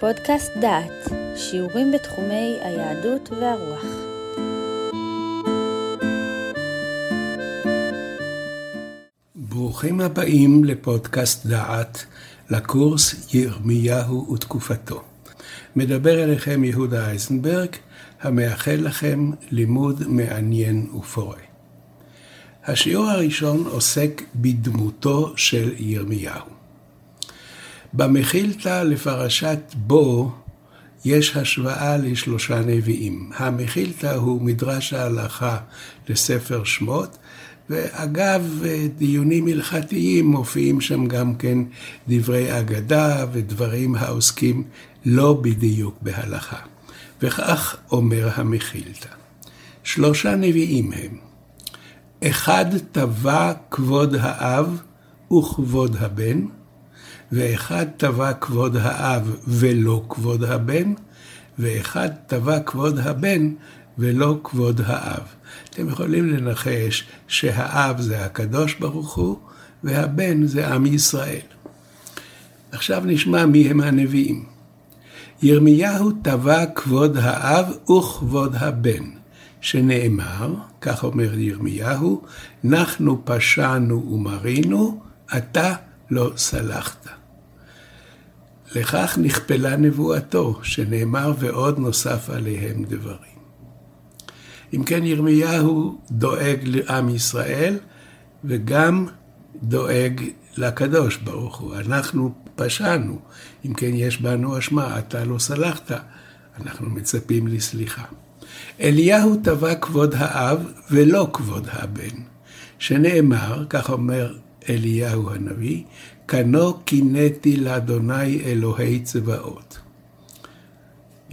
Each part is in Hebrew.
פודקאסט דעת, שיעורים בתחומי היהדות והרוח. ברוכים הבאים לפודקאסט דעת, לקורס ירמיהו ותקופתו. מדבר אליכם יהודה אייזנברג, המאחל לכם לימוד מעניין ופורה. השיעור הראשון עוסק בדמותו של ירמיהו. במחילתא לפרשת בו יש השוואה לשלושה נביאים. המחילתא הוא מדרש ההלכה לספר שמות, ואגב דיונים הלכתיים מופיעים שם גם כן דברי אגדה ודברים העוסקים לא בדיוק בהלכה. וכך אומר המחילתא. שלושה נביאים הם. אחד טבע כבוד האב וכבוד הבן, ואחד טבע כבוד האב ולא כבוד הבן, ואחד טבע כבוד הבן ולא כבוד האב. אתם יכולים לנחש שהאב זה הקדוש ברוך הוא, והבן זה עם ישראל. עכשיו נשמע מי הם הנביאים. ירמיהו טבע כבוד האב וכבוד הבן, שנאמר, כך אומר ירמיהו, אנחנו פשענו ומרינו, אתה לא סלחת. לכך נכפלה נבואתו, שנאמר ועוד נוסף עליהם דברים. אם כן, ירמיהו דואג לעם ישראל, וגם דואג לקדוש ברוך הוא. אנחנו פשענו, אם כן יש בנו אשמה, אתה לא סלחת, אנחנו מצפים לסליחה. אליהו טבע כבוד האב ולא כבוד הבן, שנאמר, כך אומר אליהו הנביא, כנו קינאתי לאדוני אלוהי צבאות.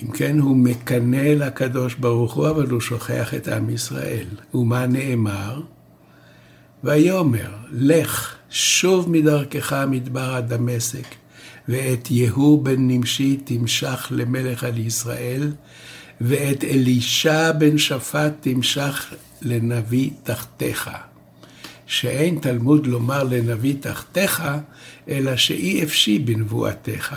אם כן, הוא מקנא לקדוש ברוך הוא, אבל הוא שוכח את עם ישראל. ומה נאמר? ויאמר, לך, שוב מדרכך מדבר הדמשק, ואת יהוא בן נמשי תמשך למלך על ישראל, ואת אלישע בן שפט תמשך לנביא תחתיך. שאין תלמוד לומר לנביא תחתיך, אלא שאי אפשי בנבואתך.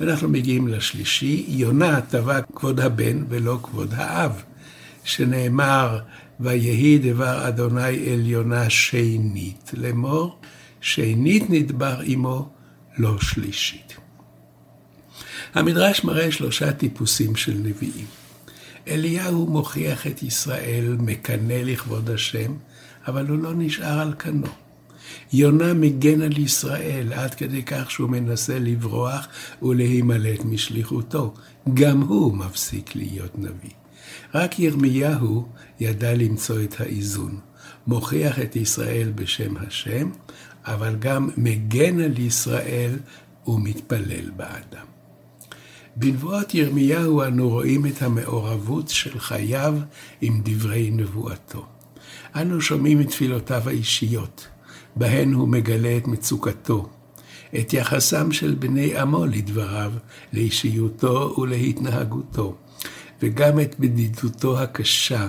ואנחנו מגיעים לשלישי, יונה טבע כבוד הבן ולא כבוד האב, שנאמר, ויהי דבר אדוני אל יונה שנית, לאמור, שנית נדבר עמו, לא שלישית. המדרש מראה שלושה טיפוסים של נביאים. אליהו מוכיח את ישראל, מקנא לכבוד השם, אבל הוא לא נשאר על כנו. יונה מגן על ישראל עד כדי כך שהוא מנסה לברוח ולהימלט משליחותו. גם הוא מפסיק להיות נביא. רק ירמיהו ידע למצוא את האיזון. מוכיח את ישראל בשם השם, אבל גם מגן על ישראל ומתפלל באדם. בנבואות ירמיהו אנו רואים את המעורבות של חייו עם דברי נבואתו. אנו שומעים את תפילותיו האישיות, בהן הוא מגלה את מצוקתו, את יחסם של בני עמו לדבריו, לאישיותו ולהתנהגותו, וגם את בדידותו הקשה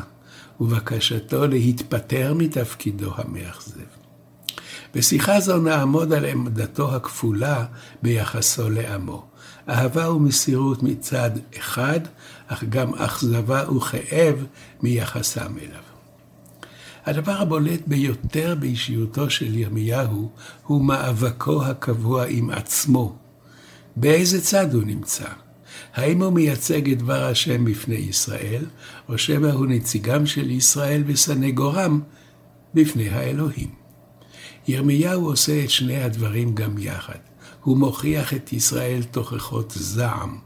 ובקשתו להתפטר מתפקידו המאכזב. בשיחה זו נעמוד על עמדתו הכפולה ביחסו לעמו. אהבה ומסירות מצד אחד, אך גם אכזבה וכאב מיחסם אליו. הדבר הבולט ביותר באישיותו של ירמיהו הוא מאבקו הקבוע עם עצמו. באיזה צד הוא נמצא? האם הוא מייצג את דבר השם בפני ישראל, או שמא הוא נציגם של ישראל וסנגורם בפני האלוהים? ירמיהו עושה את שני הדברים גם יחד. הוא מוכיח את ישראל תוכחות זעם,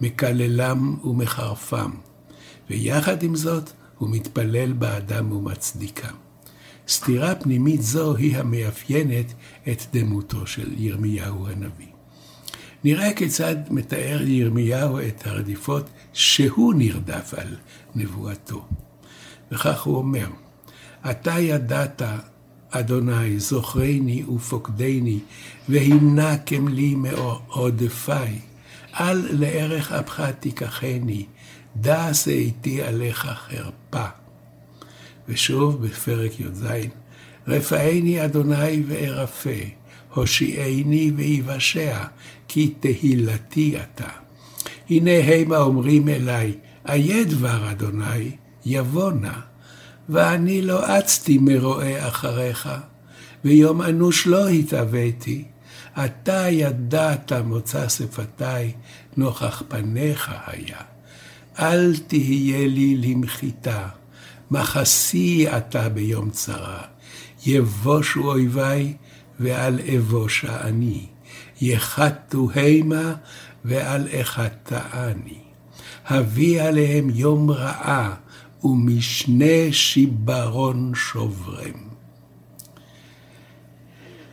מקללם ומחרפם, ויחד עם זאת, הוא מתפלל באדם ומצדיקם. סתירה פנימית זו היא המאפיינת את דמותו של ירמיהו הנביא. נראה כיצד מתאר ירמיהו את הרדיפות שהוא נרדף על נבואתו. וכך הוא אומר, אתה ידעת, אדוני, זוכרני ופוקדני, והמנעכם לי מעודפיי. אל לערך אפך תיקחני, דע שאיתי עליך חרפה. ושוב בפרק י"ז, רפאני אדוני וארפה, הושיעני ויבשע, כי תהילתי אתה. הנה המה אומרים אלי, איה דבר אדוני, יבוא נא. ואני לא אצתי מרועה אחריך, ויום אנוש לא התאוויתי. אתה ידעת מוצא שפתי, נוכח פניך היה. אל תהיה לי למחיתה, מחסי אתה ביום צרה. יבושו אויבי, ואל אבושה אני. יחתו המה, ואל אחתאני. הביא עליהם יום רעה, ומשנה שיברון שוברם.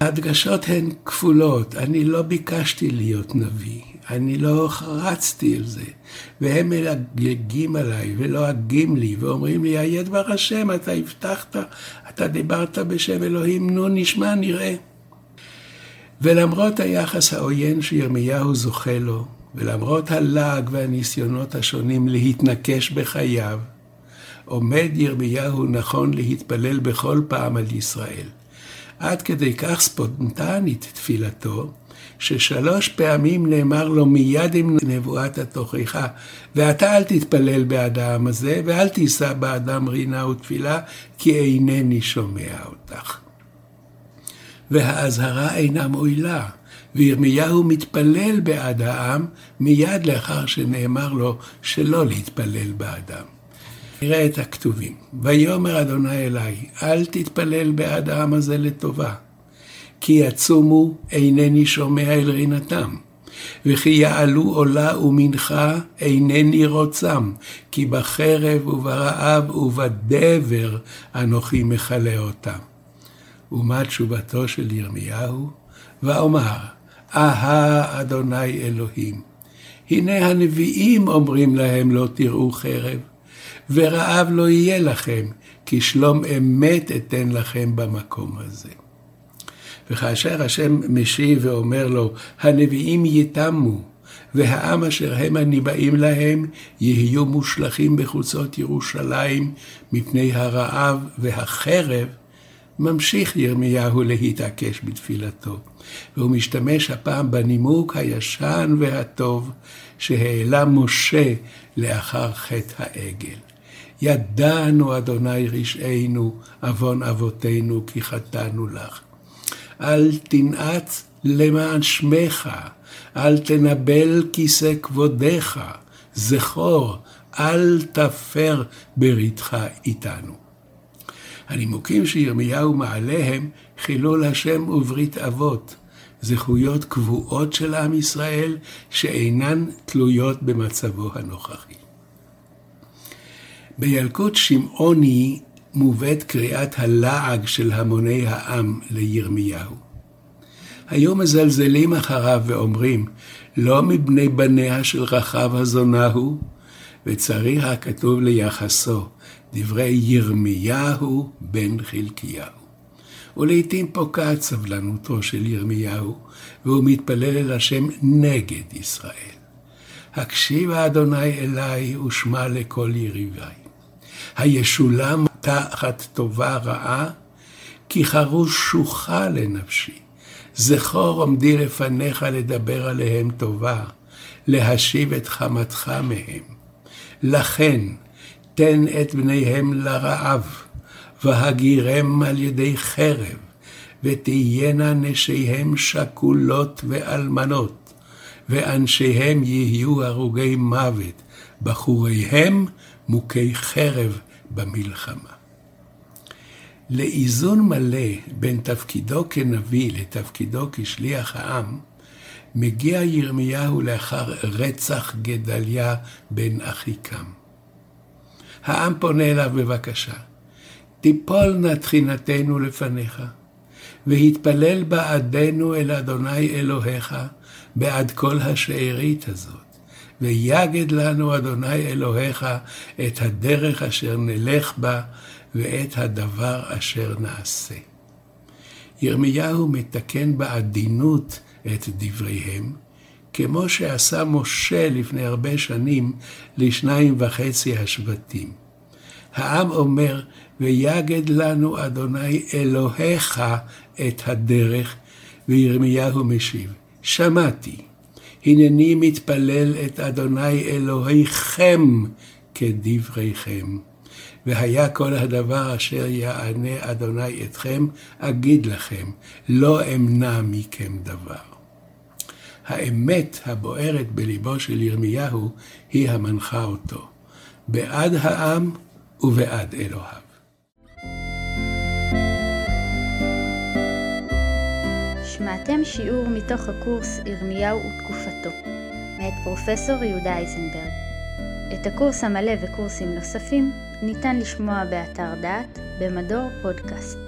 ההדגשות הן כפולות, אני לא ביקשתי להיות נביא, אני לא רצתי על זה, והם מלגגים עליי ולועגים לי ואומרים לי, היה דבר השם, אתה הבטחת, אתה דיברת בשם אלוהים, נו נשמע, נראה. ולמרות היחס העוין שירמיהו זוכה לו, ולמרות הלעג והניסיונות השונים להתנקש בחייו, עומד ירמיהו נכון להתפלל בכל פעם על ישראל. עד כדי כך ספונטנית תפילתו, ששלוש פעמים נאמר לו מיד עם נבואת התוכחה, ואתה אל תתפלל בעד העם הזה, ואל תישא באדם רינה ותפילה, כי אינני שומע אותך. והאזהרה אינה מועילה, וירמיהו מתפלל בעד העם מיד לאחר שנאמר לו שלא להתפלל בעדם. נראה את הכתובים. ויאמר אדוני אלי, אל תתפלל בעד העם הזה לטובה, כי יצומו אינני שומע אל רינתם, וכי יעלו עולה ומנחה אינני רוצם, כי בחרב וברעב ובדבר אנוכי מכלה אותם. ומה תשובתו של ירמיהו? ואומר, אהה אדוני אלוהים, הנה הנביאים אומרים להם לא תראו חרב, ורעב לא יהיה לכם, כי שלום אמת אתן לכם במקום הזה. וכאשר השם משיב ואומר לו, הנביאים יתמו, והעם אשר הם הניבאים להם, יהיו מושלכים בחוצות ירושלים מפני הרעב והחרב, ממשיך ירמיהו להתעקש בתפילתו, והוא משתמש הפעם בנימוק הישן והטוב שהעלה משה לאחר חטא העגל. ידענו אדוני רשענו, עוון אבותינו, כי חטאנו לך. אל תנעץ למען שמך, אל תנבל כיסא כבודך, זכור, אל תפר בריתך איתנו. הנימוקים שירמיהו מעלה הם חילול השם וברית אבות, זכויות קבועות של עם ישראל שאינן תלויות במצבו הנוכחי. בילקוט שמעוני מובאת קריאת הלעג של המוני העם לירמיהו. היו מזלזלים אחריו ואומרים, לא מבני בניה של רחב הזונה הוא, וצריך הכתוב ליחסו, דברי ירמיהו בן חלקיהו. ולעיתים פוקעת סבלנותו של ירמיהו, והוא מתפלל אל השם נגד ישראל. הקשיבה אדוני אליי ושמע לכל יריביי. הישולם תחת טובה רעה, כי חרוש שוחה לנפשי. זכור עומדי לפניך לדבר עליהם טובה, להשיב את חמתך מהם. לכן, תן את בניהם לרעב, והגירם על ידי חרב, ותהיינה נשיהם שכולות ואלמנות, ואנשיהם יהיו הרוגי מוות, בחוריהם מוכי חרב במלחמה. לאיזון מלא בין תפקידו כנביא לתפקידו כשליח העם, מגיע ירמיהו לאחר רצח גדליה בן אחיקם. העם פונה אליו בבקשה, תיפול נא תחינתנו לפניך, והתפלל בעדנו אל אדוני אלוהיך בעד כל השארית הזאת. ויגד לנו אדוני אלוהיך את הדרך אשר נלך בה ואת הדבר אשר נעשה. ירמיהו מתקן בעדינות את דבריהם, כמו שעשה משה לפני הרבה שנים לשניים וחצי השבטים. העם אומר, ויגד לנו אדוני אלוהיך את הדרך, וירמיהו משיב, שמעתי, הנני מתפלל את אדוני אלוהיכם כדבריכם. והיה כל הדבר אשר יענה אדוני אתכם, אגיד לכם, לא אמנע מכם דבר. האמת הבוערת בליבו של ירמיהו היא המנחה אותו, בעד העם ובעד אלוהיו. שמעתם שיעור מתוך הקורס ירמיהו ותקופתו, מאת פרופסור יהודה אייזנברג. את הקורס המלא וקורסים נוספים ניתן לשמוע באתר דעת במדור פודקאסט.